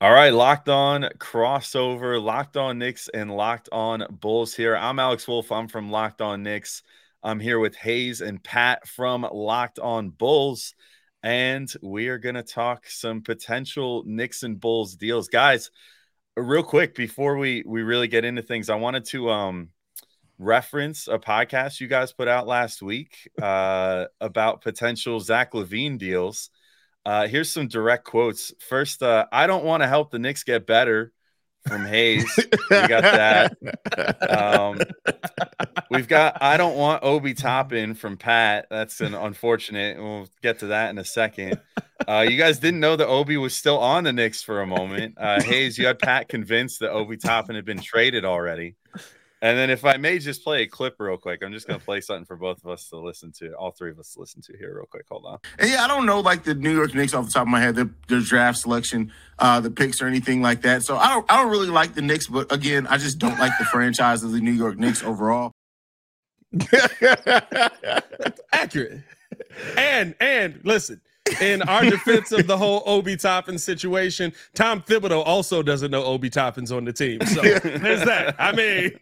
All right, locked on crossover, locked on Knicks and locked on Bulls here. I'm Alex Wolfe. I'm from Locked On Knicks. I'm here with Haize and Pat from Locked On Bulls, and we are going to talk some potential Knicks and Bulls deals, guys. Real quick before we we really get into things, I wanted to um reference a podcast you guys put out last week uh, about potential Zach LaVine deals. Uh, here's some direct quotes. First, uh, I don't want to help the Knicks get better from Haize. we got that. Um, we've got I don't want Obi Toppin from Pat. That's an unfortunate. We'll get to that in a second. Uh, you guys didn't know that Obi was still on the Knicks for a moment. Uh, Haize, you had Pat convinced that Obi Toppin had been traded already. And then, if I may just play a clip real quick, I'm just going to play something for both of us to listen to, all three of us to listen to here, real quick. Hold on. And yeah, I don't know like the New York Knicks off the top of my head, their, their draft selection, uh, the picks or anything like that. So I don't, I don't really like the Knicks, but again, I just don't like the franchise of the New York Knicks overall. Accurate. And and listen, in our defense of the whole Obi Toppin situation, Tom Thibodeau also doesn't know Obi Toppin's on the team. So there's that. I mean,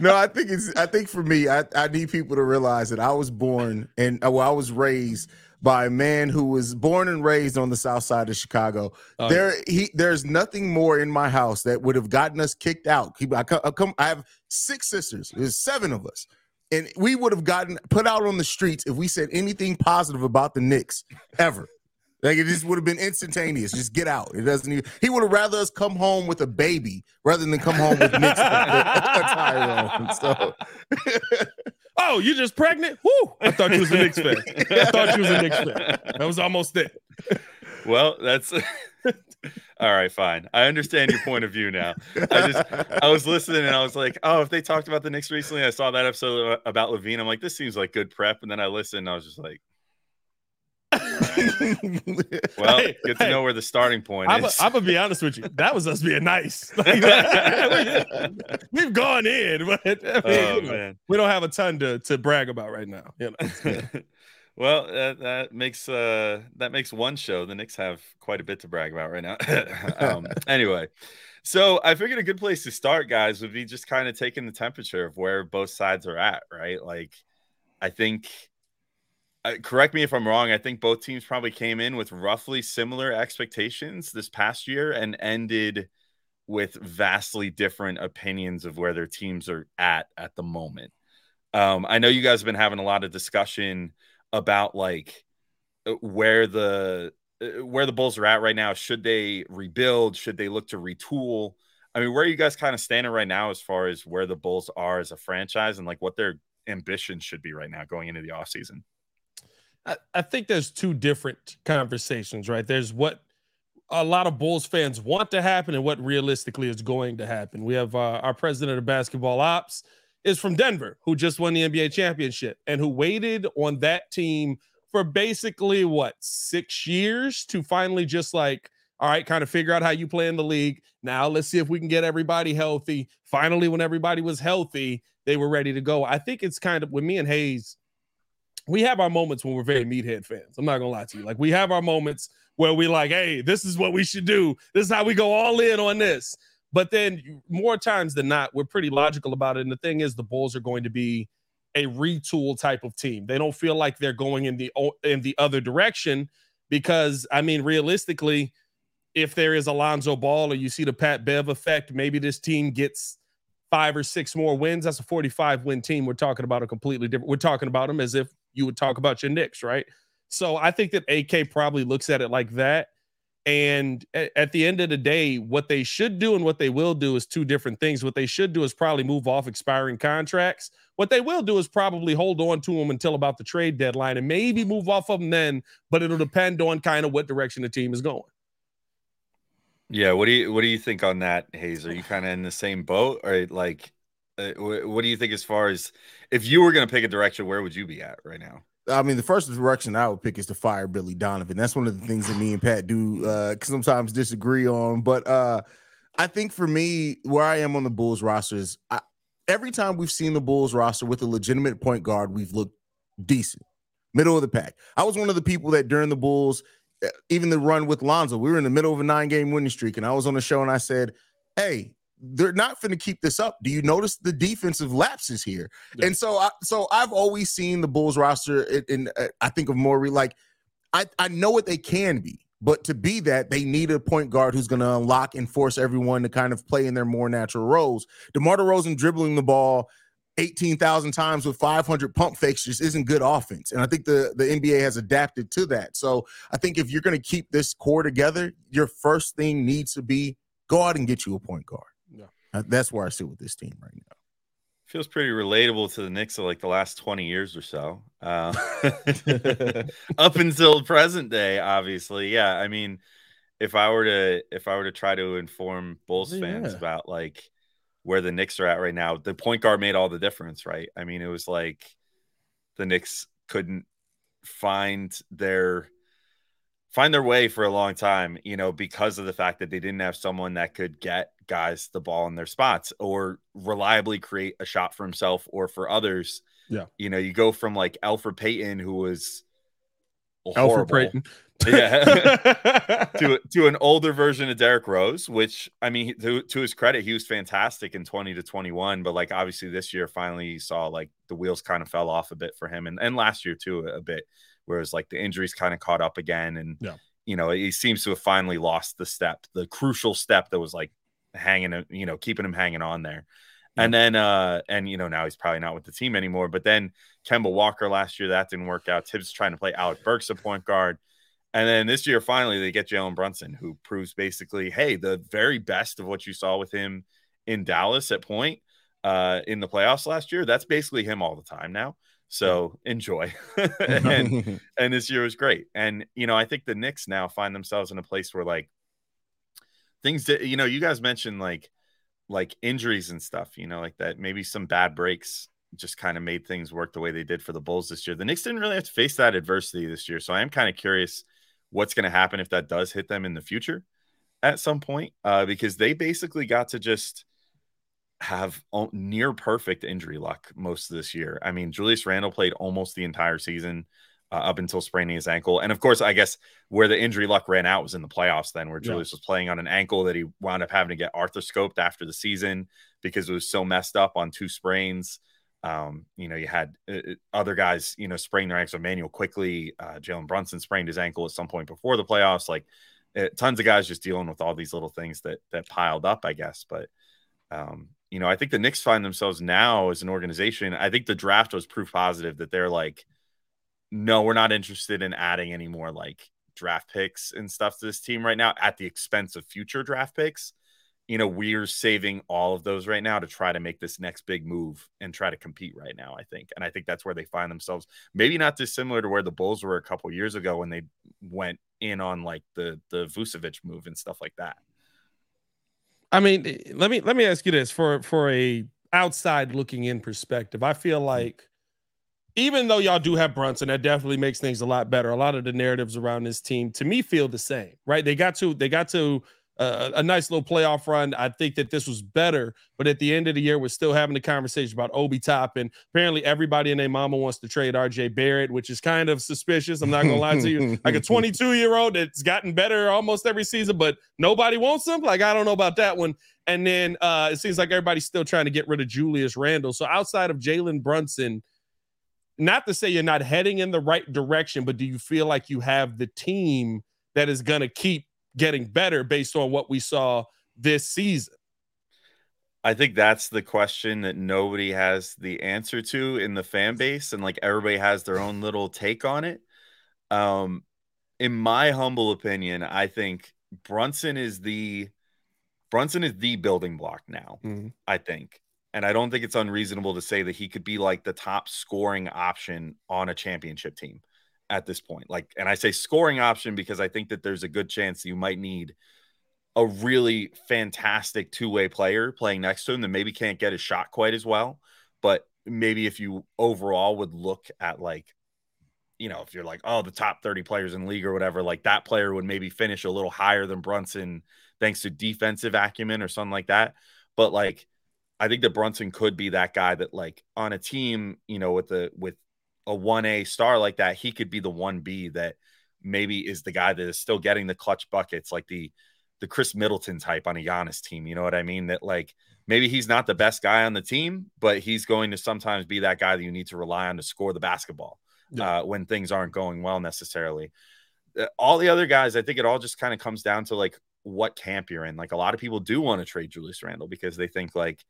no, I think it's. I think for me, I, I need people to realize that I was born and uh, well, I was raised by a man who was born and raised on the south side of Chicago. Oh, there, he there's nothing more in my house that would have gotten us kicked out. I, I come. I have six sisters. There's seven of us and we would have gotten put out on the streets if we said anything positive about the Knicks ever. Like it just would have been instantaneous. Just get out. It doesn't even. He would have rather us come home with a baby rather than come home with Knicks on. So. oh, you just pregnant? Whoo! I thought you was a Knicks fan. I thought you was a Knicks fan. That was almost it. Well, that's all right, fine. I understand your point of view now. I just I was listening and I was like, oh, if they talked about the Knicks recently, I saw that episode about LaVine. I'm like, this seems like good prep. And then I listened and I was just like, well, hey, good to hey, know where the starting point I'm is. A, I'm gonna be honest with you. That was us being nice. We've gone in, but I mean, oh, you know, we don't have a ton to to brag about right now. You know. Well, that, that makes uh that makes one show. The Knicks have quite a bit to brag about right now. um, anyway, so I figured a good place to start, guys, would be just kind of taking the temperature of where both sides are at, right? Like, I think. Uh, correct me if I'm wrong. I think both teams probably came in with roughly similar expectations this past year and ended with vastly different opinions of where their teams are at at the moment. Um, I know you guys have been having a lot of discussion about like uh, where the uh, where the Bulls are at right now. Should they rebuild? Should they look to retool? I mean, where are you guys kind of standing right now as far as where the Bulls are as a franchise and like what their ambitions should be right now going into the offseason? I, I think there's two different conversations, right? There's what a lot of Bulls fans want to happen and what realistically is going to happen. We have uh, our president of basketball ops, is from Denver, who just won the NBA championship and who waited on that team for basically what six years to finally just like, all right, kind of figure out how you play in the league. Now let's see if we can get everybody healthy. Finally, when everybody was healthy, they were ready to go. I think it's kind of with me and Haize, we have our moments when we're very meathead fans. I'm not gonna lie to you. Like we have our moments where we like, hey, this is what we should do. This is how we go all in on this. But then more times than not, we're pretty logical about it. And the thing is, the Bulls are going to be a retool type of team. They don't feel like they're going in the in the other direction because I mean, realistically, if there is Alonzo Ball or you see the Pat Bev effect, maybe this team gets five or six more wins. That's a 45 win team. We're talking about a completely different. We're talking about them as if you would talk about your Knicks, right? So I think that AK probably looks at it like that. And at the end of the day, what they should do and what they will do is two different things. What they should do is probably move off expiring contracts. What they will do is probably hold on to them until about the trade deadline and maybe move off of them then, but it'll depend on kind of what direction the team is going. Yeah, what do you what do you think on that, Haize? Are you kind of in the same boat, or like, uh, what do you think as far as if you were going to pick a direction, where would you be at right now? I mean, the first direction I would pick is to fire Billy Donovan. That's one of the things that me and Pat do uh, sometimes disagree on. But uh, I think for me, where I am on the Bulls roster is I, every time we've seen the Bulls roster with a legitimate point guard, we've looked decent, middle of the pack. I was one of the people that during the Bulls even the run with Lonzo, we were in the middle of a nine game winning streak, and I was on the show and I said, "Hey, they're not going to keep this up. Do you notice the defensive lapses here?" Yeah. And so, I, so I've always seen the Bulls roster, in, in uh, I think of more like, I I know what they can be. But to be that, they need a point guard who's going to unlock and force everyone to kind of play in their more natural roles. DeMar DeRozan dribbling the ball 18,000 times with 500 pump fakes just isn't good offense. And I think the, the NBA has adapted to that. So I think if you're going to keep this core together, your first thing needs to be go out and get you a point guard. Uh, that's where I sit with this team right now. Feels pretty relatable to the Knicks of like the last 20 years or so. Uh, up until present day, obviously. Yeah. I mean, if I were to if I were to try to inform Bulls yeah. fans about like where the Knicks are at right now, the point guard made all the difference, right? I mean, it was like the Knicks couldn't find their find their way for a long time, you know, because of the fact that they didn't have someone that could get guys the ball in their spots or reliably create a shot for himself or for others. Yeah. You know, you go from like Elfrid Payton, who was Elfrid Payton yeah, to to an older version of Derrick Rose, which I mean, to, to his credit, he was fantastic in twenty to twenty one. But like obviously this year, finally you saw like the wheels kind of fell off a bit for him, and and last year too a bit, whereas like the injuries kind of caught up again, and yeah. you know he seems to have finally lost the step, the crucial step that was like hanging, you know, keeping him hanging on there. And then, uh, and you know, now he's probably not with the team anymore. But then Kemba Walker last year, that didn't work out. Thibs trying to play Alec Burks a point guard. And then this year, finally, they get Jalen Brunson, who proves basically, hey, the very best of what you saw with him in Dallas at point uh, in the playoffs last year. That's basically him all the time now. So enjoy. and, and this year was great. And, you know, I think the Knicks now find themselves in a place where like things that, you know, you guys mentioned like, like injuries and stuff, you know, like that maybe some bad breaks just kind of made things work the way they did for the Bulls this year. The Knicks didn't really have to face that adversity this year. So I am kind of curious what's going to happen if that does hit them in the future at some point uh, because they basically got to just have near perfect injury luck most of this year. I mean, Julius Randle played almost the entire season uh, up until spraining his ankle. And of course, I guess where the injury luck ran out was in the playoffs, then where Julius yeah. was playing on an ankle that he wound up having to get arthroscoped after the season because it was so messed up on two sprains. Um, you know, you had uh, uh, other guys, you know, sprain their ankles. Immanuel Quickley, uh, Jalen Brunson sprained his ankle at some point before the playoffs. Like uh, tons of guys just dealing with all these little things that that piled up, I guess. But um, you know, I think the Knicks find themselves now as an organization. I think the draft was proof positive that they're like, no, we're not interested in adding any more like draft picks and stuff to this team right now at the expense of future draft picks you know, we're saving all of those right now to try to make this next big move and try to compete right now, I think. And I think that's where they find themselves. Maybe not dissimilar to where the Bulls were a couple years ago when they went in on like the the Vucevic move and stuff like that. I mean, let me let me ask you this for for a outside looking in perspective. I feel mm-hmm. like even though y'all do have Brunson, that definitely makes things a lot better. A lot of the narratives around this team to me feel the same, right? They got to they got to a, a nice little playoff run. I think that this was better, but at the end of the year, we're still having the conversation about Obi Toppin. Apparently, everybody and their mama wants to trade RJ Barrett, which is kind of suspicious. I'm not gonna lie to you. Like a 22 year old that's gotten better almost every season, but nobody wants him. Like I don't know about that one. And then uh, it seems like everybody's still trying to get rid of Julius Randle. So outside of Jalen Brunson, not to say you're not heading in the right direction, but do you feel like you have the team that is going to keep getting better based on what we saw this season? I think that's the question that nobody has the answer to in the fan base, and like everybody has their own little take on it. Um, in my humble opinion, I think Brunson is the Brunson is the building block now. Mm-hmm. I think, and I don't think it's unreasonable to say that he could be like the top scoring option on a championship team at this point. Like, and I say scoring option because I think that there's a good chance you might need a really fantastic two way player playing next to him that maybe can't get his shot quite as well. But maybe if you overall would look at like, you know, if you're like, oh, the top 30 players in league or whatever, like that player would maybe finish a little higher than Brunson thanks to defensive acumen or something like that. But like, I think that Brunson could be that guy that like on a team, you know, with the with a 1A star like that, he could be the 1B that maybe is the guy that is still getting the clutch buckets, like the the Khris Middleton type on a Giannis team. You know what I mean? That like maybe he's not the best guy on the team, but he's going to sometimes be that guy that you need to rely on to score the basketball yeah. uh, when things aren't going well necessarily. Uh, all the other guys, I think it all just kind of comes down to like what camp you're in. Like a lot of people do want to trade Julius Randle because they think like,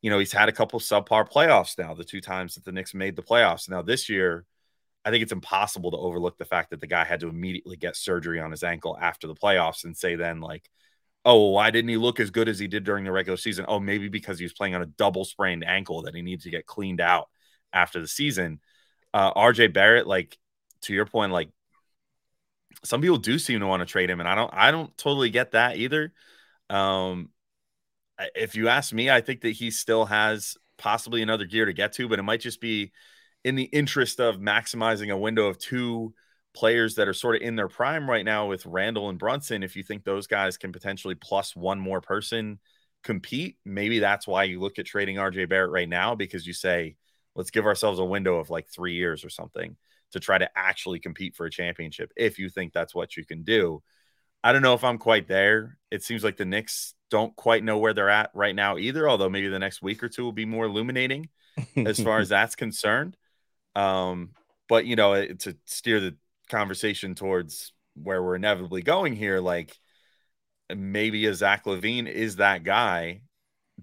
you know, he's had a couple subpar playoffs now, the two times that the Knicks made the playoffs. Now this year, I think it's impossible to overlook the fact that the guy had to immediately get surgery on his ankle after the playoffs and say then like, oh, why didn't he look as good as he did during the regular season? Oh, maybe because he was playing on a double sprained ankle that he needs to get cleaned out after the season. Uh, RJ Barrett, like to your point, like some people do seem to want to trade him, and I don't, I don't totally get that either. Um, if you ask me, I think that he still has possibly another gear to get to, but it might just be in the interest of maximizing a window of two players that are sort of in their prime right now with Randle and Brunson. If you think those guys can potentially plus one more person compete, maybe that's why you look at trading RJ Barrett right now because you say, let's give ourselves a window of like three years or something to try to actually compete for a championship if you think that's what you can do. I don't know if I'm quite there. It seems like the Knicks don't quite know where they're at right now either, although maybe the next week or two will be more illuminating as far as that's concerned. Um, but you know, to steer the conversation towards where we're inevitably going here, like maybe a Zach LaVine is that guy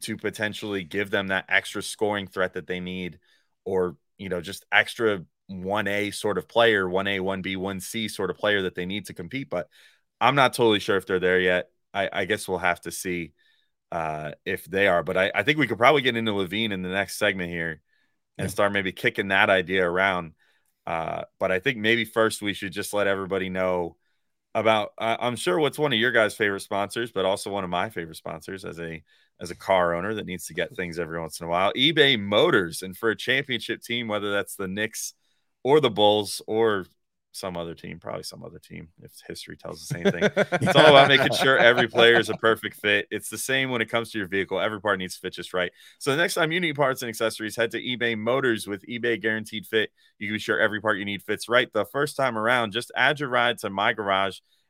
to potentially give them that extra scoring threat that they need, or you know, just extra 1A sort of player, 1A, 1B, 1C sort of player that they need to compete. But I'm not totally sure if they're there yet. I, I guess we'll have to see uh, if they are. But I, I, think we could probably get into LaVine in the next segment here and yeah. start maybe kicking that idea around. Uh, but I think maybe first we should just let everybody know about. Uh, I'm sure what's one of your guys' favorite sponsors, but also one of my favorite sponsors as a as a car owner that needs to get things every once in a while. eBay Motors, and for a championship team, whether that's the Knicks or the Bulls or some other team, probably some other team, if history tells the same thing. it's all about making sure every player is a perfect fit. It's the same when it comes to your vehicle. Every part needs to fit just right. So the next time you need parts and accessories, head to eBay Motors with eBay Guaranteed Fit. You can be sure every part you need fits right the first time around. Just add your ride to my garage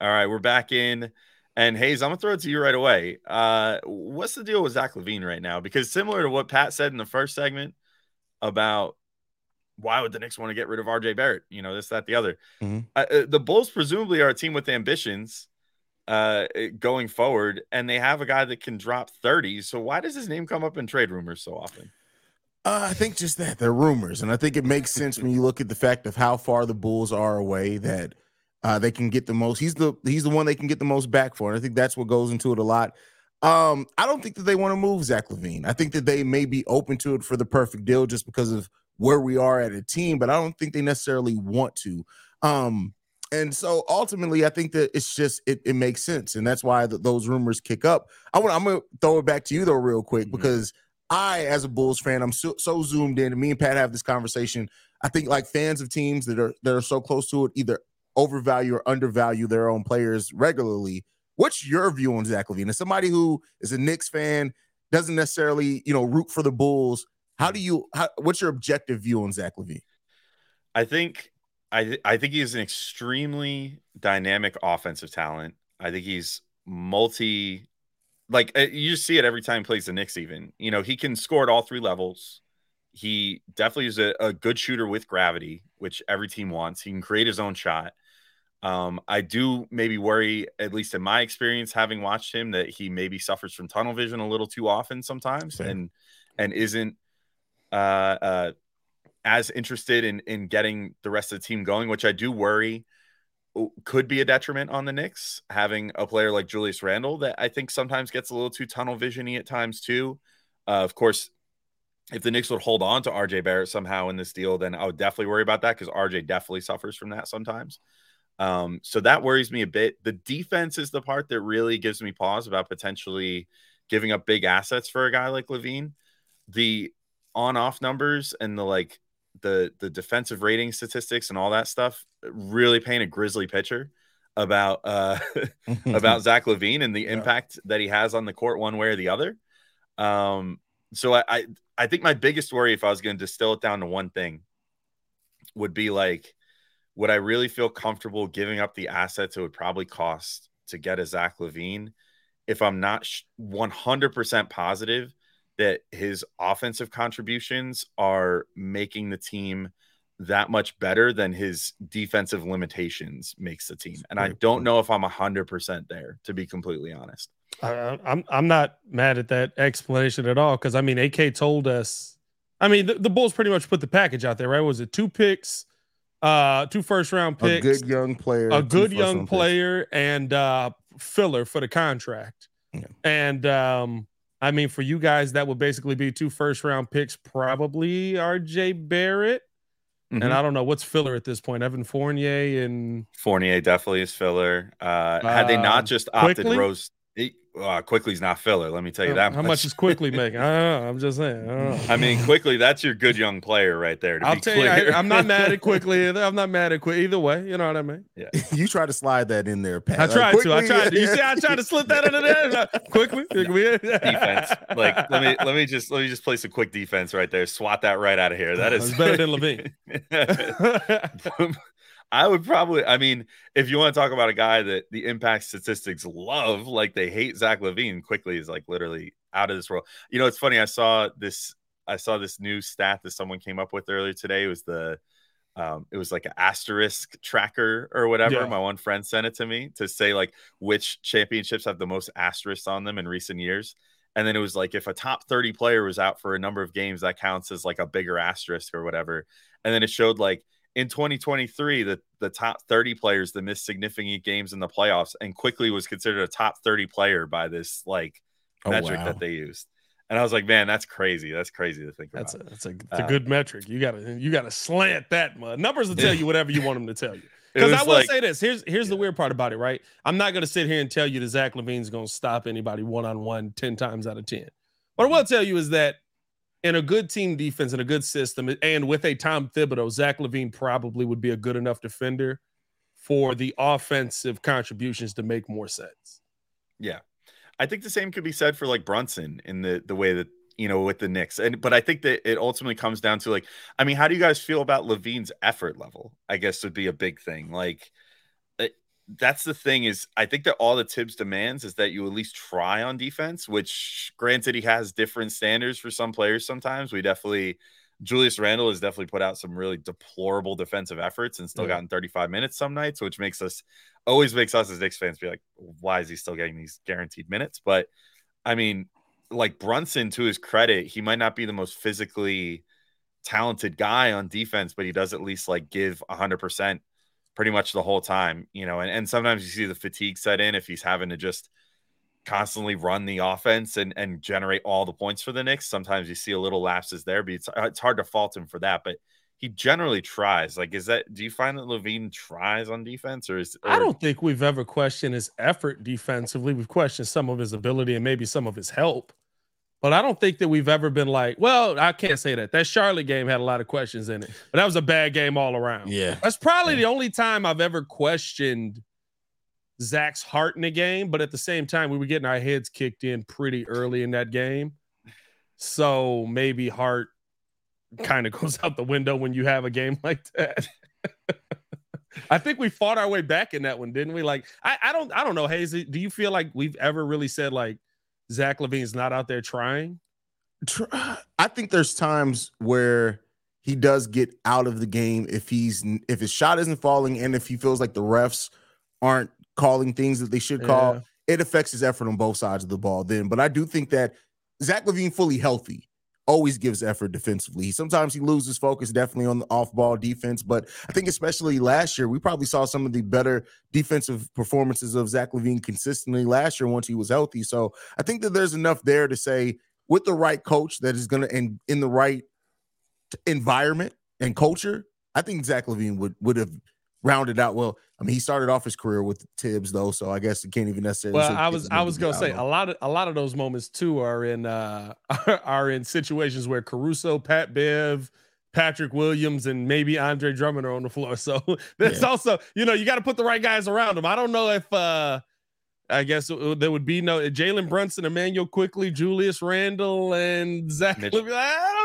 All right, we're back in. And Haize, I'm gonna throw it to you right away. Uh, what's the deal with Zach LaVine right now? Because similar to what Pat said in the first segment about why would the Knicks want to get rid of RJ Barrett? You know, this, that, the other. Mm-hmm. Uh, uh, the Bulls presumably are a team with ambitions uh, going forward, and they have a guy that can drop 30. So why does his name come up in trade rumors so often? Uh, I think just that they're rumors, and I think it makes sense when you look at the fact of how far the Bulls are away. That uh, they can get the most. He's the he's the one they can get the most back for. And I think that's what goes into it a lot. Um, I don't think that they want to move Zach LaVine. I think that they may be open to it for the perfect deal just because of where we are at a team, but I don't think they necessarily want to. Um, and so ultimately, I think that it's just it, it makes sense, and that's why the, those rumors kick up. I want I'm gonna throw it back to you though, real quick, mm-hmm. because I, as a Bulls fan, I'm so, so zoomed in, and me and Pat have this conversation. I think like fans of teams that are that are so close to it, either overvalue or undervalue their own players regularly. What's your view on Zach LaVine? As somebody who is a Knicks fan, doesn't necessarily, you know, root for the Bulls. How do you? How, what's your objective view on Zach LaVine? I think I I think he's an extremely dynamic offensive talent. I think he's multi like uh, you see it every time he plays the Knicks even. You know, he can score at all three levels. He definitely is a, a good shooter with gravity, which every team wants. He can create his own shot. Um, I do maybe worry, at least in my experience, having watched him, that he maybe suffers from tunnel vision a little too often sometimes, and and isn't uh, uh, as interested in in getting the rest of the team going, which I do worry could be a detriment on the Knicks. Having a player like Julius Randle that I think sometimes gets a little too tunnel visiony at times too. Uh, of course, if the Knicks would hold on to RJ Barrett somehow in this deal, then I would definitely worry about that because RJ definitely suffers from that sometimes. Um, so that worries me a bit. The defense is the part that really gives me pause about potentially giving up big assets for a guy like LaVine. The on-off numbers and the like the the defensive rating statistics and all that stuff really paint a grisly picture about uh about Zach LaVine and the impact that he has on the court one way or the other. Um so I I, I think my biggest worry if I was going to distill it down to one thing would be like would I really feel comfortable giving up the assets it would probably cost to get a Zach LaVine if I'm not 100% positive that his offensive contributions are making the team that much better than his defensive limitations makes the team. And I don't know if I'm 100% there to be completely honest. I, I'm I'm not mad at that explanation at all cuz I mean AK told us I mean the, the Bulls pretty much put the package out there, right? Was it two picks, uh two first round picks, a good young player, a good young player picks. and uh filler for the contract. Yeah. And um I mean, for you guys, that would basically be two first round picks, probably RJ Barrett. Mm-hmm. And I don't know what's filler at this point. Evan Fournier and Fournier definitely is filler. Uh, had they not uh, just opted Quickley? Rose uh, Quickley's not filler. Let me tell you that. How much, much is Quickley making? I don't know. I'm just saying. I, I mean, Quickley, that's your good young player right there. I'll tell clear. you, I, am not mad at Quickley. either. I'm not mad at quick either way. You know what I mean? Yeah. you try to slide that in there, Pat. I tried like, to. I tried to. You see, I tried to slip that in there. Quickly, defense. Like, let me let me just let me just play some quick defense right there. Swat that right out of here. That is better than LaVine. I would probably, I mean, if you want to talk about a guy that the impact statistics love, like they hate Zach LaVine, Quickley is like literally out of this world. You know, it's funny. I saw this, I saw this new stat that someone came up with earlier today. It was the, um, it was like an asterisk tracker or whatever. Yeah. My one friend sent it to me to say like which championships have the most asterisks on them in recent years. And then it was like if a top 30 player was out for a number of games, that counts as like a bigger asterisk or whatever. And then it showed like in 2023 the, the top 30 players that missed significant games in the playoffs and Quickley was considered a top 30 player by this like oh, metric wow. that they used. And i was like man that's crazy. That's crazy to think that's about. a, that's a, that's a uh, good metric. You gotta you gotta slant that numbers will tell you whatever you want them to tell you. Because i will like, say this. Here's here's yeah. the weird part about it right? I'm not gonna sit here and tell you that zach LaVine's gonna stop anybody one-on-one 10 times out of 10 what i will tell you is that in a good team defense and a good system, and with a Tom Thibodeau, Zach LaVine probably would be a good enough defender for the offensive contributions to make more sense. Yeah. I think the same could be said for like Brunson in the the way that you know with the Knicks. And but I think that it ultimately comes down to like, I mean, how do you guys feel about LaVine's effort level? I guess would be a big thing. Like that's the thing is I think that all the Thibs demands is that you at least try on defense, which granted he has different standards for some players sometimes. We definitely Julius Randle has definitely put out some really deplorable defensive efforts and still yeah. gotten 35 minutes some nights, which makes us always makes us as Knicks fans be like, why is he still getting these guaranteed minutes? But I mean, like Brunson, to his credit, he might not be the most physically talented guy on defense, but he does at least like give 100% pretty much the whole time, you know, and, and sometimes you see the fatigue set in if he's having to just constantly run the offense and, and generate all the points for the Knicks. Sometimes you see a little lapses there, but it's, it's hard to fault him for that. But he generally tries. Like, is that, do you find that LaVine tries on defense or is, or... I don't think we've ever questioned his effort defensively. We've questioned some of his ability and maybe some of his help. But I don't think that we've ever been like, well, I can't say that. That Charlotte game had a lot of questions in it, but that was a bad game all around. Yeah. That's probably yeah. the only time I've ever questioned Zach's heart in a game. But at the same time, we were getting our heads kicked in pretty early in that game. So maybe heart kind of goes out the window when you have a game like that. I think we fought our way back in that one, didn't we? Like, I, I don't, I don't know, Hazy. Do you feel like we've ever really said like, Zach LaVine's not out there trying? I think there's times where he does get out of the game if he's if his shot isn't falling and if he feels like the refs aren't calling things that they should call. Yeah. It affects his effort on both sides of the ball then. But I do think that Zach LaVine fully healthy always gives effort defensively. Sometimes he loses focus definitely on the off ball defense, but I think especially last year, we probably saw some of the better defensive performances of Zach LaVine consistently last year once he was healthy. So I think that there's enough there to say with the right coach that is going to, and in the right environment and culture, I think Zach LaVine would, would have rounded out well. I I mean, he started off his career with Thibs though, so I guess you can't even necessarily. Well, I was I was gonna say a lot of a lot of those moments too are in uh are in situations where Caruso, Pat Bev, Patrick Williams, and maybe Andre Drummond are on the floor. So that's yeah. also you know you got to put the right guys around them. I don't know if uh I guess there would be no Jalen Brunson, Immanuel Quickley, Julius Randle, and Zach. I don't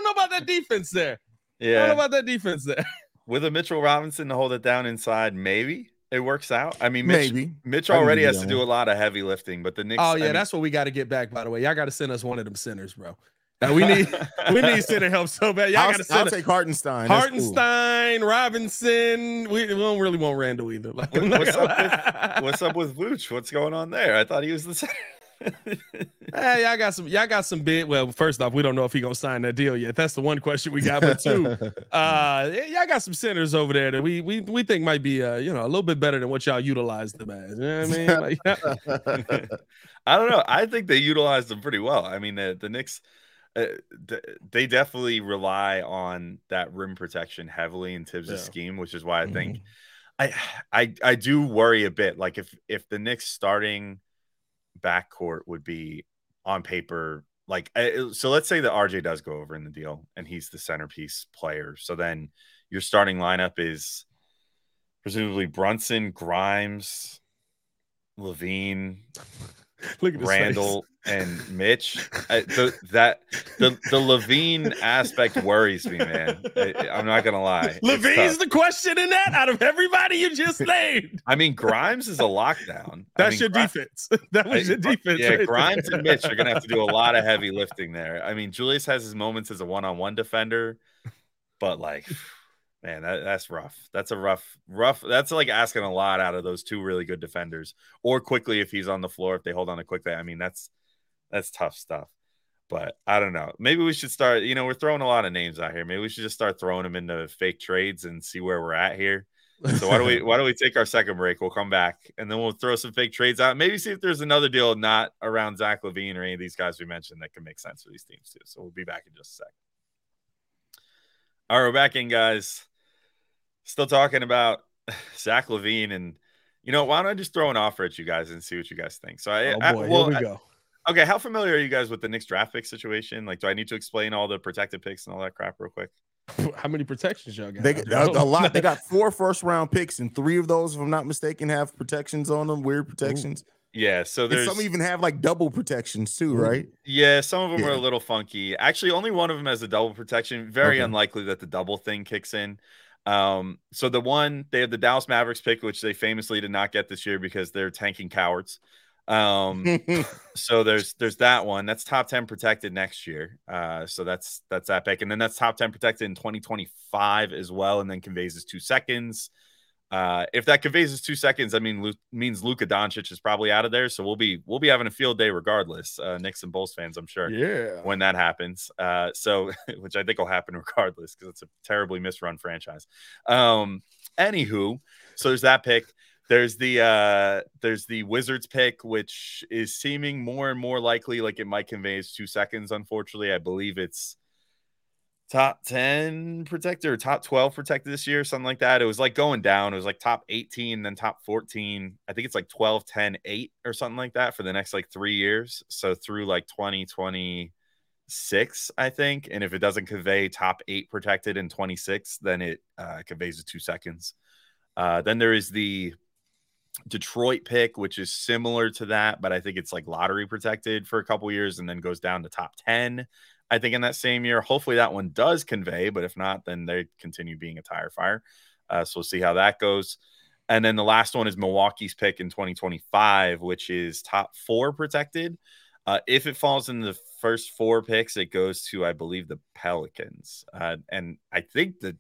know about that defense there. Yeah, I don't know about that defense there. With a Mitchell Robinson to hold it down inside, maybe it works out. I mean, Mitch, maybe Mitch already has to do a lot of heavy lifting, but the Knicks. Oh yeah, I mean, that's what we got to get back. By the way, y'all got to send us one of them centers, bro. Now we need we need center help so bad. Y'all got to send. I'll take Hartenstein. Hartenstein, cool. Robinson. We, we, don't really want Randle either. Like, what's, up with, what's up with Vooch? What's going on there? I thought he was the center. hey, y'all got some. Y'all got some big. Well, first off, we don't know if he gonna sign that deal yet. That's the one question we got. But two, uh, y'all got some centers over there that we we we think might be uh, you know, a little bit better than what y'all utilized them as. You know what I mean? Like, I don't know. I think they utilized them pretty well. I mean, the the Knicks. Uh, they definitely rely on that rim protection heavily in Thibs' yeah. scheme, which is why I think mm-hmm. I I I do worry a bit. Like if if the Knicks starting backcourt would be on paper like uh, uh, so let's say that RJ does go over in the deal and he's the centerpiece player. So then your starting lineup is presumably Brunson, Grimes, LaVine, Look at Randle and Mitch. I, the, that the the LaVine aspect worries me, man. I, am not gonna lie. LaVine's the question in that out of everybody you just named. I mean, Grimes is a lockdown. That's I mean, your Grimes, defense. That was your defense. Yeah, right Grimes there. and Mitch are gonna have to do a lot of heavy lifting there. I mean, Julius has his moments as a one-on-one defender, but like Man, that, that's rough. That's a rough, rough. That's like asking a lot out of those two really good defenders. Or Quickley, if he's on the floor, if they hold on to Quickley. I mean, that's that's tough stuff. But I don't know. Maybe we should start. You know, we're throwing a lot of names out here. Maybe we should just start throwing them into fake trades and see where we're at here. So why don't we why don't we take our second break? We'll come back and then we'll throw some fake trades out. Maybe see if there's another deal not around Zach LaVine or any of these guys we mentioned that can make sense for these teams too. So we'll be back in just a sec. All right, we're back in, guys still talking about Zach LaVine, and you know, why don't I just throw an offer at you guys and see what you guys think? So, I, oh boy, I, well, here we go. I, okay, how familiar are you guys with the Knicks draft pick situation? Like, do I need to explain all the protected picks and all that crap real quick? How many protections y'all got? They got a lot. They got four first round picks, and three of those, if I'm not mistaken, have protections on them. Weird protections. Ooh. Yeah, so there's and some even have like double protections too, right? Yeah, some of them yeah. are a little funky. Actually, only one of them has a double protection. Very okay. unlikely that the double thing kicks in. Um, so the one they have the Dallas Mavericks pick, which they famously did not get this year because they're tanking cowards. Um, so there's there's that one that's top 10 protected next year. Uh, so that's that's that pick, and then that's top 10 protected in 2025 as well, and then conveys is two seconds. Uh, if that conveys is two seconds, I mean, Lu- means Luka Doncic is probably out of there. So we'll be we'll be having a field day regardless. Uh, Knicks and Bulls fans, I'm sure. Yeah. When that happens, uh, so which I think will happen regardless because it's a terribly misrun franchise. Um, anywho, so there's that pick. There's the uh, there's the Wizards pick, which is seeming more and more likely like it might convey two seconds. Unfortunately, I believe it's top 10 protector, top 12 protected this year, something like that. It was like going down. It was like top 18, then top 14. I think it's like 12, 10, 8 or something like that for the next like three years. So through like 2026, I think. And if it doesn't convey top eight protected in 26, then it uh, conveys the two seconds. Uh, then there is the Detroit pick, which is similar to that, but I think it's like lottery protected for a couple years and then goes down to top 10 I think in that same year. Hopefully that one does convey, but if not, then they continue being a tire fire. Uh, so we'll see how that goes. And then the last one is Milwaukee's pick in 2025, which is top four protected. Uh, if it falls in the first four picks, it goes to, I believe, the Pelicans. Uh, and I think that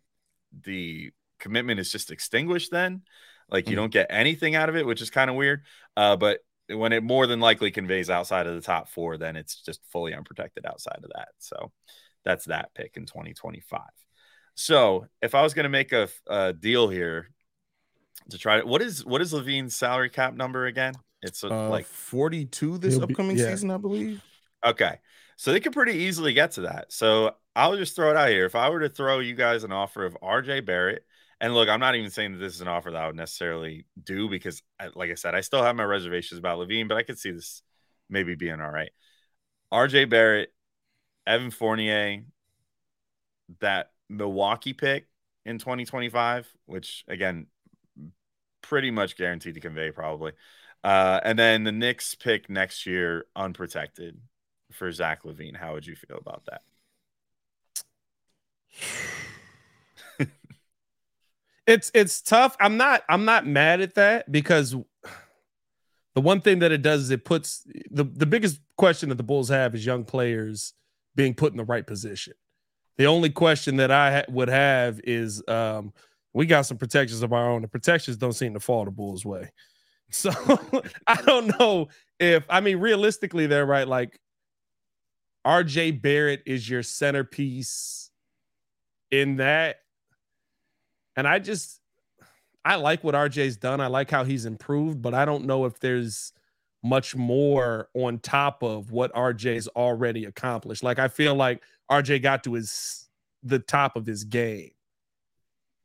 the commitment is just extinguished then. Like you mm. don't get anything out of it, which is kind of weird. Uh, but when it more than likely conveys outside of the top four, then it's just fully unprotected outside of that. So that's that pick in 2025. So if I was going to make a, a, deal here to try to, what is what is LaVine's salary cap number again? It's a, uh, like 42 this upcoming yeah. season, I believe. Okay. So they could pretty easily get to that. So I'll just throw it out here. If I were to throw you guys an offer of RJ Barrett And look, I'm not even saying that this is an offer that I would necessarily do because, like I said, I still have my reservations about LaVine, but I could see this maybe being all right. RJ Barrett, Evan Fournier, that Milwaukee pick in 2025, which again, pretty much guaranteed to convey probably. Uh, and then the Knicks pick next year, unprotected for Zach LaVine. How would you feel about that? It's it's tough. I'm not I'm not mad at that because the one thing that it does is it puts the the biggest question that the Bulls have is young players being put in the right position. The only question that I ha- would have is um, we got some protections of our own. The protections don't seem to fall the Bulls' way. So I don't know if I mean realistically, they're right. Like RJ Barrett is your centerpiece in that. And I just I like what RJ's done. I like how he's improved, but I don't know if there's much more on top of what RJ's already accomplished. Like I feel like RJ got to his the top of his game.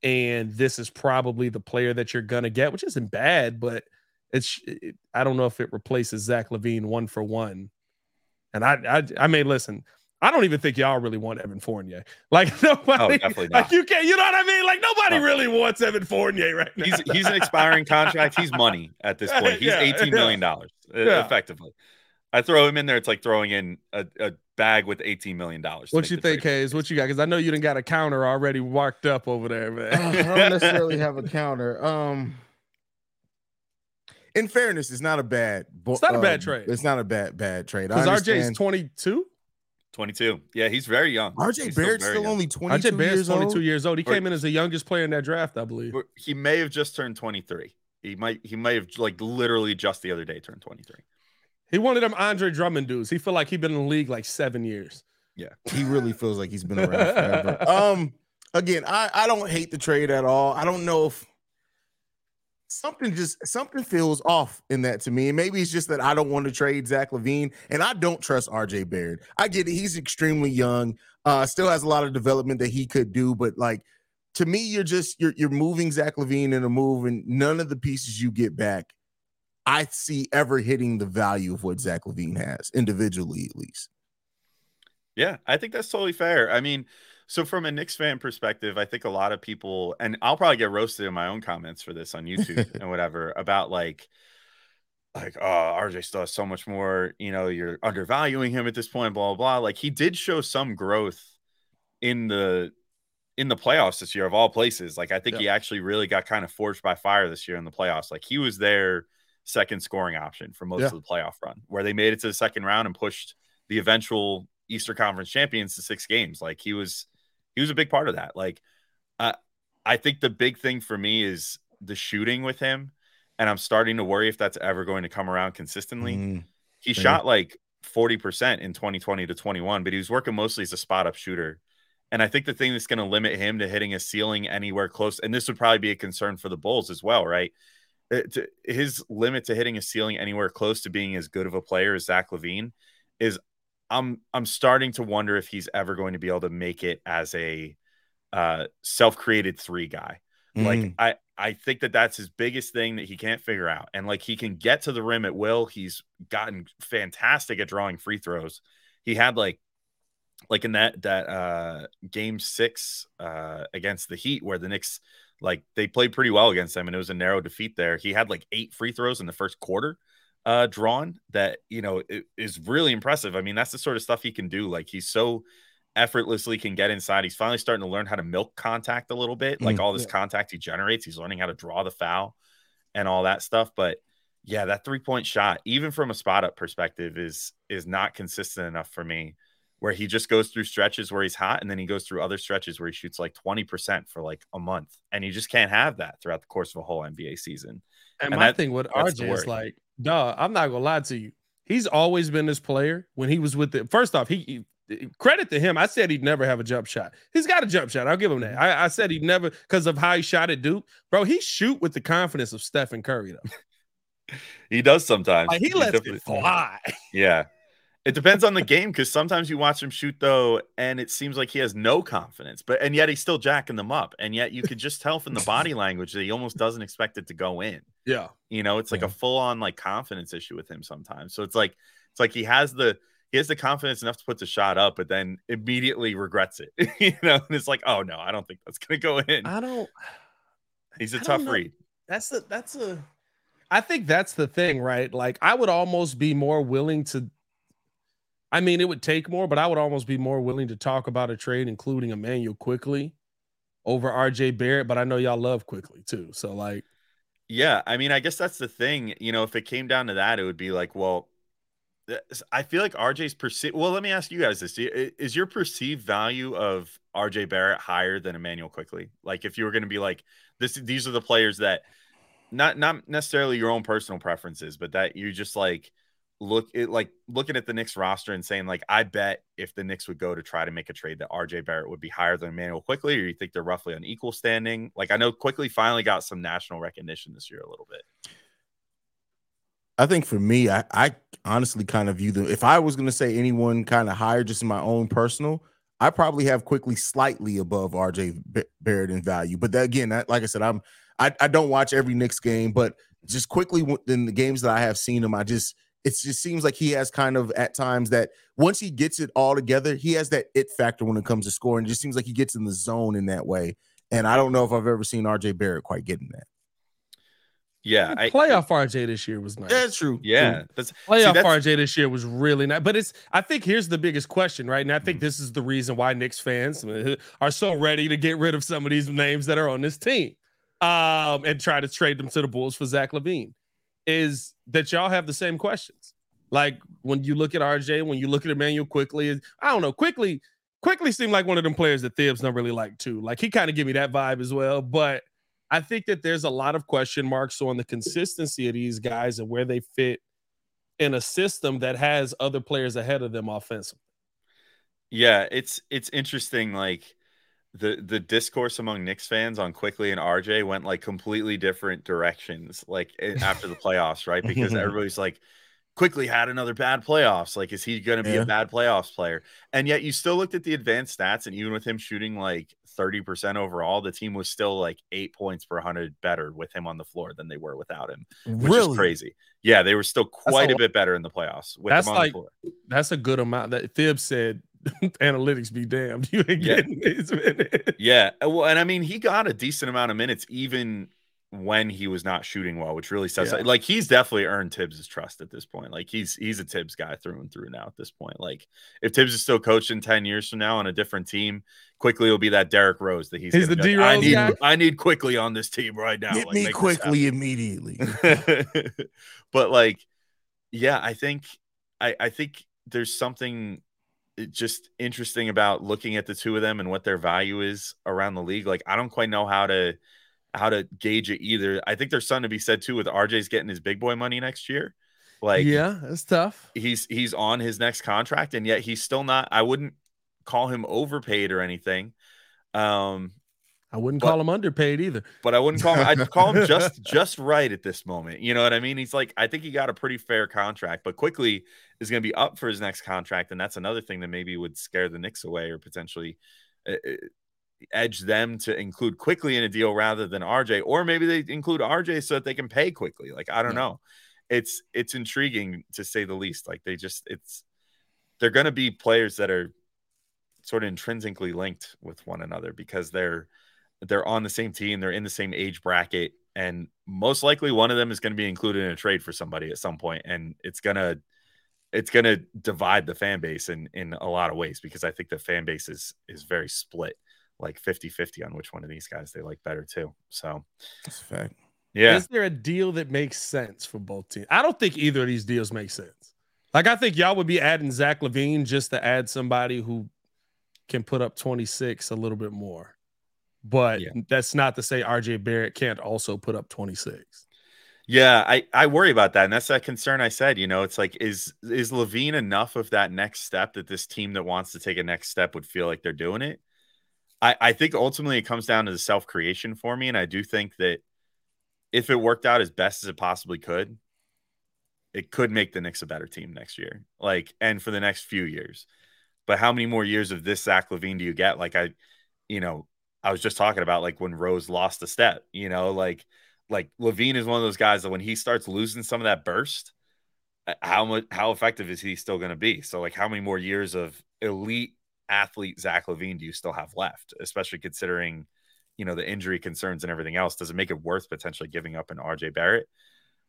And this is probably the player that you're gonna get, which isn't bad, but it's it, I don't know if it replaces Zach LaVine one for one. And I I, I may listen. I don't even think y'all really want Evan Fournier. Like nobody, oh, like you can't, you know what I mean? Like nobody no. really wants Evan Fournier right now. He's he's an expiring contract. He's money at this point. He's yeah, eighteen million dollars yeah. effectively. I throw him in there. It's like throwing in a, a bag with eighteen million dollars. What you think, Haize? What you got? Because I know you didn't got a counter already walked up over there, man. Uh, I don't necessarily have a counter. Um, in fairness, it's not a bad. It's not a bad um, trade. It's not a bad bad trade. Because RJ's twenty two. 22. Yeah, he's very young. RJ he's Barrett's still, still only 22 RJ Barrett's 22 old? years old. He or, came in as the youngest player in that draft, I believe. He may have just turned 23. He might he might have like literally just the other day turned 23. He wanted them Andre Drummond dudes. He feel like he'd been in the league like seven years. Yeah. He really feels like he's been around forever. um again, I, I don't hate the trade at all. I don't know if something just something feels off in that to me. And maybe it's just that I don't want to trade Zach LaVine and I don't trust RJ Barrett. I get it. He's extremely young, uh, still has a lot of development that he could do, but like to me, you're just you're you're moving Zach LaVine in a move, and none of the pieces you get back, I see ever hitting the value of what Zach LaVine has individually, at least. Yeah, I think that's totally fair. I mean, so from a Knicks fan perspective, I think a lot of people, and I'll probably get roasted in my own comments for this on YouTube and whatever about like, like, oh, RJ still has so much more. You know, you're undervaluing him at this point. Blah blah blah. Like he did show some growth in the in the playoffs this year of all places. Like I think yeah. he actually really got kind of forged by fire this year in the playoffs. Like he was their second scoring option for most yeah. of the playoff run, where they made it to the second round and pushed the eventual Easter Conference champions to six games. Like he was he was a big part of that. Like, uh, I think the big thing for me is the shooting with him, and I'm starting to worry if that's ever going to come around consistently. Mm, he yeah. shot like 40% in 2020 to 21, but he was working mostly as a spot up shooter. And I think the thing that's going to limit him to hitting a ceiling anywhere close, and this would probably be a concern for the Bulls as well, right? Uh, his limit to hitting a ceiling anywhere close to being as good of a player as Zach LaVine is I'm I'm starting to wonder if he's ever going to be able to make it as a uh, self-created three guy. Mm. Like I I think that that's his biggest thing that he can't figure out. And like he can get to the rim at will. He's gotten fantastic at drawing free throws. He had like like in that that uh game 6 uh against the Heat where the Knicks like they played pretty well against them and it was a narrow defeat there. He had like 8 free throws in the first quarter uh, drawn that you know is really impressive. I mean, that's the sort of stuff he can do. Like he's so effortlessly can get inside. He's finally starting to learn how to milk contact a little bit. Like mm, all this yeah. contact he generates, he's learning how to draw the foul and all that stuff. But yeah, that three point shot, even from a spot up perspective, is is not consistent enough for me. Where he just goes through stretches where he's hot, and then he goes through other stretches where he shoots like twenty percent for like a month, and you just can't have that throughout the course of a whole NBA season. And, and my that, thing with RJ is like dog, I'm not gonna lie to you. He's always been this player. When he was with the first off, he, he credit to him. I said he'd never have a jump shot. He's got a jump shot. I'll give him that. Mm-hmm. I, I said he'd never because of how he shot at Duke, bro. He shoot with the confidence of Stephen Curry though. he does sometimes. Like, he, he lets it fly. Yeah. It depends on the game because sometimes you watch him shoot though, and it seems like he has no confidence, but and yet he's still jacking them up, and yet you could just tell from the body language that he almost doesn't expect it to go in. Yeah, you know, it's like yeah. a full on like confidence issue with him sometimes. So it's like it's like he has the he has the confidence enough to put the shot up, but then immediately regrets it. you know, and it's like, oh no, I don't think that's gonna go in. I don't. He's a I tough read. That's a that's a. I think that's the thing, right? Like I would almost be more willing to. I mean, it would take more, but I would almost be more willing to talk about a trade, including Immanuel Quickley, over RJ Barrett. But I know y'all love Quickley too, so like. Yeah, I mean, I guess that's the thing. You know, if it came down to that, it would be like, well, I feel like RJ's perceived. Well, let me ask you guys this: Is your perceived value of RJ Barrett higher than Immanuel Quickley? Like, if you were going to be like, this, these are the players that, not not necessarily your own personal preferences, but that you just like look it like looking at the Knicks roster and saying like, I bet if the Knicks would go to try to make a trade, that RJ Barrett would be higher than Immanuel Quickley, or you think they're roughly on equal standing? Like, I know Quickley finally got some national recognition this year a little bit. I think for me, I, I honestly kind of view them. If I was going to say anyone kind of higher, just in my own personal, I probably have Quickley slightly above RJ Barrett in value. But that, again, that, like I said, I'm I, I don't watch every Knicks game, but just Quickley in the games that I have seen him, I just it just seems like he has kind of at times that once he gets it all together, he has that it factor when it comes to scoring. It just seems like he gets in the zone in that way. And I don't know if I've ever seen RJ Barrett quite getting that. Yeah, I, playoff RJ this year was nice. That's true. Yeah, true. that's playoff see, that's, RJ this year was really nice. But it's I think here's the biggest question, right? And I think this is the reason why Knicks fans are so ready to get rid of some of these names that are on this team, um, and try to trade them to the Bulls for Zach LaVine. Is that y'all have the same questions? Like when you look at RJ, when you look at Immanuel Quickley, I don't know, Quickley, Quickley seemed like one of them players that Thibs don't really like too. Like he kind of give me that vibe as well, but. I think that there's a lot of question marks on the consistency of these guys and where they fit in a system that has other players ahead of them offensively. Yeah, it's it's interesting. Like the the discourse among Knicks fans on Quickley and RJ went like completely different directions. Like after the playoffs, right? Because everybody's like, Quickley had another bad playoffs. Like, is he going to be Yeah. a bad playoffs player? And yet, you still looked at the advanced stats, and even with him shooting like 30% overall, the team was still like eight points per 100 better with him on the floor than they were without him, which is Really? crazy. Yeah, they were still quite a, lot. bit better in the playoffs with That's him on like- the floor. That's a good amount. That Thibs said, "Analytics be damned." You ain't Yeah. getting these minutes. Yeah. uh, Well, and I mean, he got a decent amount of minutes even when he was not shooting well, which really says Yeah. like he's definitely earned Thibs' trust at this point. Like he's he's a Thibs guy through and through now at this point. Like if Thibs is still coaching 10 years from now on a different team, Quickley will be that Derrick Rose that he's, He's the be like, I D-Rose need guy? I need Quickley on this team right now. Get Like, me Quickley immediately. but like, yeah, I think I, I think there's something just interesting about looking at the two of them and what their value is around the league. Like, I don't quite know how to how to gauge it either. I think there's something to be said too with RJ's getting his big boy money next year. Like, yeah, that's tough. he's he's on his next contract, and yet he's still not. I wouldn't call him overpaid or anything. Um, I wouldn't But- call him underpaid either. but I wouldn't call him. I'd call him just just right at this moment. You know what I mean? He's like, I think he got a pretty fair contract, but Quickley is going to be up for his next contract, and that's another thing that maybe would scare the Knicks away or potentially uh, edge them to include Quickley in a deal rather than RJ, or maybe they include RJ so that they can pay Quickley. Like I don't Yeah. know. It's it's intriguing to say the least. Like they just it's they're going to be players that are sort of intrinsically linked with one another because they're they're on the same team, they're in the same age bracket, and most likely one of them is going to be included in a trade for somebody at some point, and it's gonna it's gonna divide the fan base in in a lot of ways because I think the fan base is is very split, like 50-50 on which one of these guys they like better too. So That's a fact. yeah, Is there a deal that makes sense for both teams? I don't think either of these deals make sense. Like I think y'all would be adding Zach LaVine just to add somebody who can put up 26 a little bit more. But Yeah. that's not to say RJ Barrett can't also put up 26. Yeah, I, I worry about that. And that's that concern I said, you know, it's like, is is LaVine enough of that next step that this team that wants to take a next step would feel like they're doing it? I, I think ultimately it comes down to the self-creation for me. And I do think that if it worked out as best as it possibly could, it could make the Knicks a better team next year, like, and for the next few years. But how many more years of this Zach LaVine do you get? Like, I, you know, I was just talking about like when Rose lost a step, you know, like, like LaVine is one of those guys that when he starts losing some of that burst, uh, how much, how effective is he still going to be? So, like, how many more years of elite athlete Zach LaVine do you still have left, especially considering, you know, the injury concerns and everything else? Does it make it worth potentially giving up an RJ Barrett?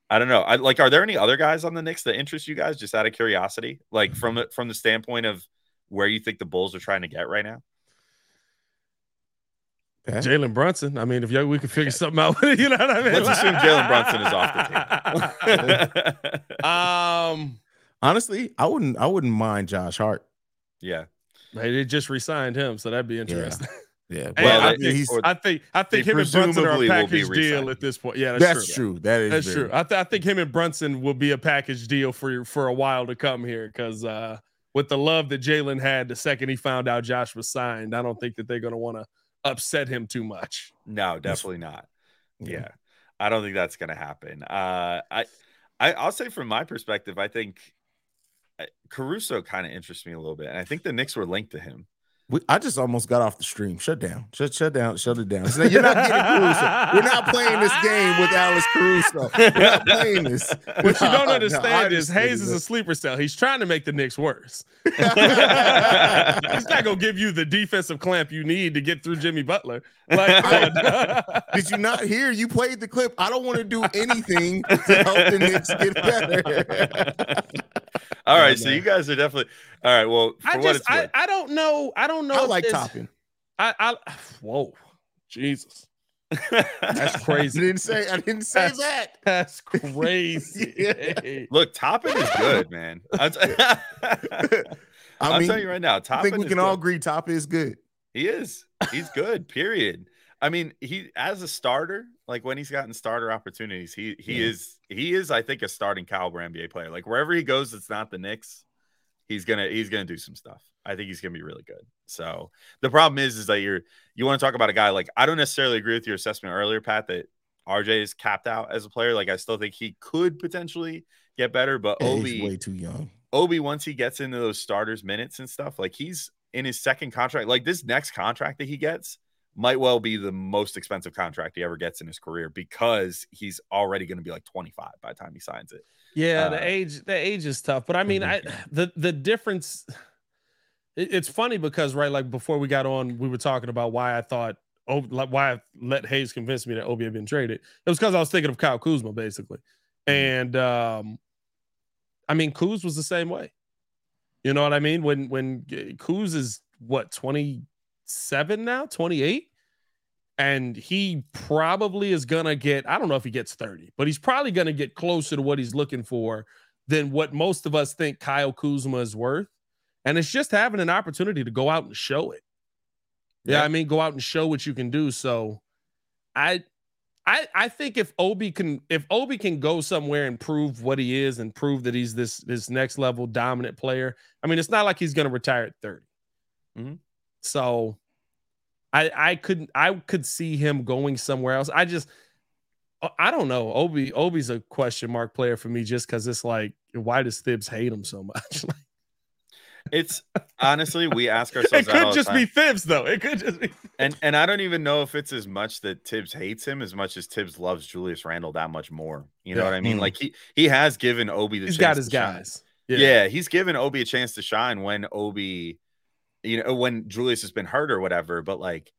I don't know. I like. Are there any other guys on the Knicks that interest you guys? Just out of curiosity, like from from the standpoint of where you think the Bulls are trying to get right now. Jalen Brunson. I mean, if we could figure something out, you know what I mean. Let's assume Jalen Brunson is off the team. um, honestly, I wouldn't. I wouldn't mind Josh Hart. Yeah, they just resigned him, so that'd be interesting. Yeah. Yeah, well, I, think, I think I think him and Brunson are a package deal at this point. Yeah, that's, that's true. true. That is that's true. I, th- I, think him and Brunson will be a package deal for for a while to come here because uh, with the love that Jalen had the second he found out Josh was signed, I don't think that they're going to want to upset him too much. No, definitely not. Yeah, yeah. I don't think that's going to happen. Uh, I, I I'll say from my perspective, I think uh, Caruso kind of interests me a little bit, and I think the Knicks were linked to him. We, I just almost got off the stream. Shut down. Shut shut down. Shut it down. So you're not getting Caruso. We're not playing this game with Alex Caruso. We're not playing this. What you don't understand no, is Haize is a sleeper cell. He's trying to make the Knicks worse. He's not gonna give you the defensive clamp you need to get through Jimmy Butler. Like, did you not hear? You played the clip. I don't want to do anything to help the Knicks get better. All right, so you guys are definitely all right. Well, I just I, I, don't know. I don't know. I like Toppin. I, I whoa, Jesus. That's crazy. I didn't say I didn't say that's, that. That's crazy. yeah. Look, Toppin is good, man. I'll, t- I'll mean, tell you right now. Toppin I think we can good. all agree Toppin is good. He is. He's good. period. I mean, he as a starter, like when he's gotten starter opportunities, he he yeah. is he is, I think, a starting caliber NBA player. Like wherever he goes, it's not the Knicks. He's gonna he's gonna do some stuff. I think he's gonna be really good. So the problem is, is that you're you want to talk about a guy like I don't necessarily agree with your assessment earlier, Pat, that RJ is capped out as a player. Like I still think he could potentially get better, but yeah, Obi way too young. Obi once he gets into those starters minutes and stuff, like he's in his second contract. Like this next contract that he gets might well be the most expensive contract he ever gets in his career because he's already going to be like 25 by the time he signs it. Yeah, uh, the age the age is tough, but I mean, I the the difference. It, it's funny because right, like before we got on, we were talking about why I thought oh, like why I let Haize convince me that Obi had been traded. It was because I was thinking of Kyle Kuzma basically, mm-hmm. and um, I mean, Kuz was the same way. You know what I mean? When when Kuz is what 27 now, 28 and he probably is going to get I don't know if he gets 30, but he's probably going to get closer to what he's looking for than what most of us think Kyle Kuzma is worth. And it's just having an opportunity to go out and show it. Yeah, I mean, go out and show what you can do. So I I I think if Obi can if Obi can go somewhere and prove what he is and prove that he's this this next level dominant player. I mean, it's not like he's going to retire at 30. Mm-hmm. So I I couldn't I could see him going somewhere else. I just uh, I don't know. Obi Obi's a question mark player for me just because it's like why does Thibs hate him so much? it's honestly we ask ourselves. It could just be Thibs though. It could just be. And and I don't even know if it's as much that Thibs hates him as much as Thibs loves Julius Randle that much more. You know yeah. what I mean? Mm-hmm. Like he he has given Obi the. He's got his guys. Yeah. yeah, he's given Obi a chance to shine when Obi you know, when Julius has been hurt or whatever. But like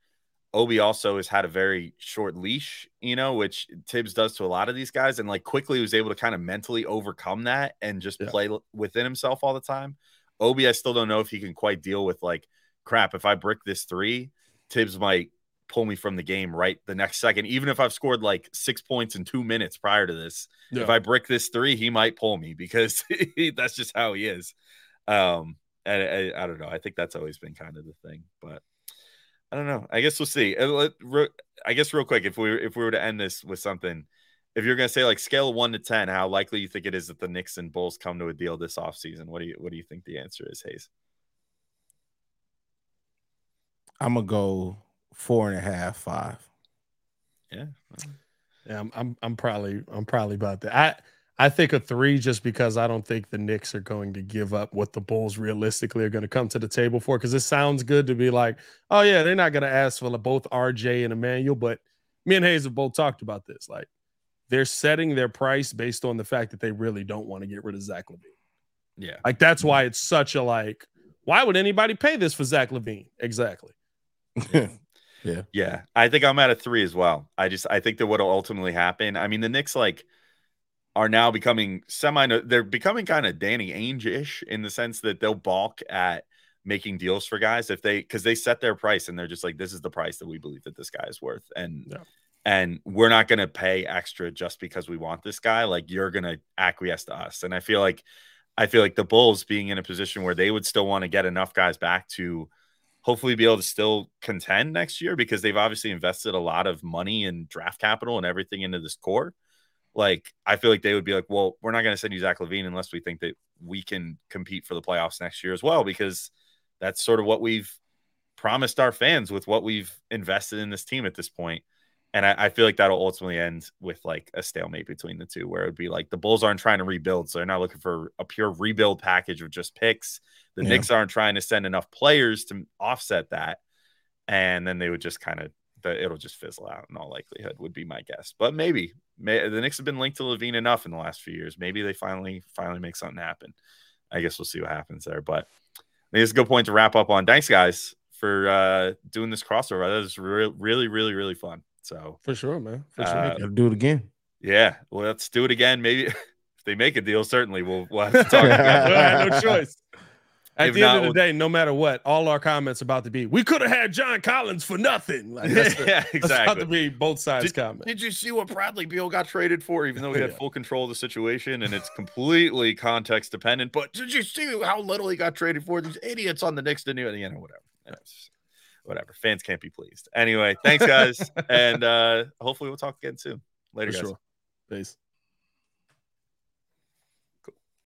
Obi also has had a very short leash, you know, which Thibs does to a lot of these guys, and like Quickley was able to kind of mentally overcome that and just yeah. play within himself all the time. Obi, I still don't know if he can quite deal with like, crap, if I brick this three, Thibs might pull me from the game right the next second. Even if I've scored like six points in two minutes prior to this, yeah. if I brick this three, he might pull me because that's just how he is. Um, I, I, I, don't know. I think that's always been kind of the thing, but I don't know. I guess we'll see. Uh, I guess real quick, if we if we were to end this with something, if you're gonna say like scale one to ten, how likely you think it is that the Knicks and Bulls come to a deal this offseason? What do you what do you think the answer is, Haize? I'm gonna go four and a half, five. Yeah. Yeah, I'm, I'm I'm probably I'm probably about that. I I think a three just because I don't think the Knicks are going to give up what the Bulls realistically are going to come to the table for. Because it sounds good to be like, oh yeah, they're not going to ask for both RJ and Immanuel, but me and Haize have both talked about this. Like they're setting their price based on the fact that they really don't want to get rid of Zach LaVine. Yeah, like that's why it's such a like. Why would anybody pay this for Zach LaVine? Exactly. yeah, yeah. I think I'm at a three as well. I just I think that what'll ultimately happen. I mean, the Knicks like are now becoming semi they're becoming kind of Danny Ainge-ish in the sense that they'll balk at making deals for guys if they because they set their price and they're just like this is the price that we believe that this guy is worth and yeah. and we're not going to pay extra just because we want this guy like you're going to acquiesce to us and i feel like i feel like the bulls being in a position where they would still want to get enough guys back to hopefully be able to still contend next year because they've obviously invested a lot of money and draft capital and everything into this core like I feel like they would be like, well, we're not going to send you Zach LaVine unless we think that we can compete for the playoffs next year as well, because that's sort of what we've promised our fans with what we've invested in this team at this point. And I, I, feel like that'll ultimately end with like a stalemate between the two, where it'd be like the Bulls aren't trying to rebuild, so they're not looking for a pure rebuild package of just picks. The yeah. Knicks aren't trying to send enough players to offset that, and then they would just kind of it'll just fizzle out in all likelihood would be my guess. But maybe, may, the Knicks have been linked to LaVine enough in the last few years. Maybe they finally finally make something happen. I guess we'll see what happens there. But I think it's a good point to wrap up on. Thanks, guys, for uh, doing this crossover. That was re- really, really, really fun. So for sure, man. For uh, sure. do it again. Yeah. Well, let's do it again. Maybe if they make a deal, certainly we'll, we'll have to talk again. no choice. At if the end of the day, no matter what, all our comments about to be, we could have had John Collins for nothing. Like that's yeah, exactly. That's about to be both sides did, comment. Did you see what Bradley Beal got traded for? Even though he had yeah. full control of the situation, and it's completely context dependent. But did you see how little he got traded for? These idiots on the Knicks didn't even, you know, whatever. whatever. Fans can't be pleased. Anyway, thanks guys, and uh hopefully we'll talk again soon. Later, for guys. Sure. Peace.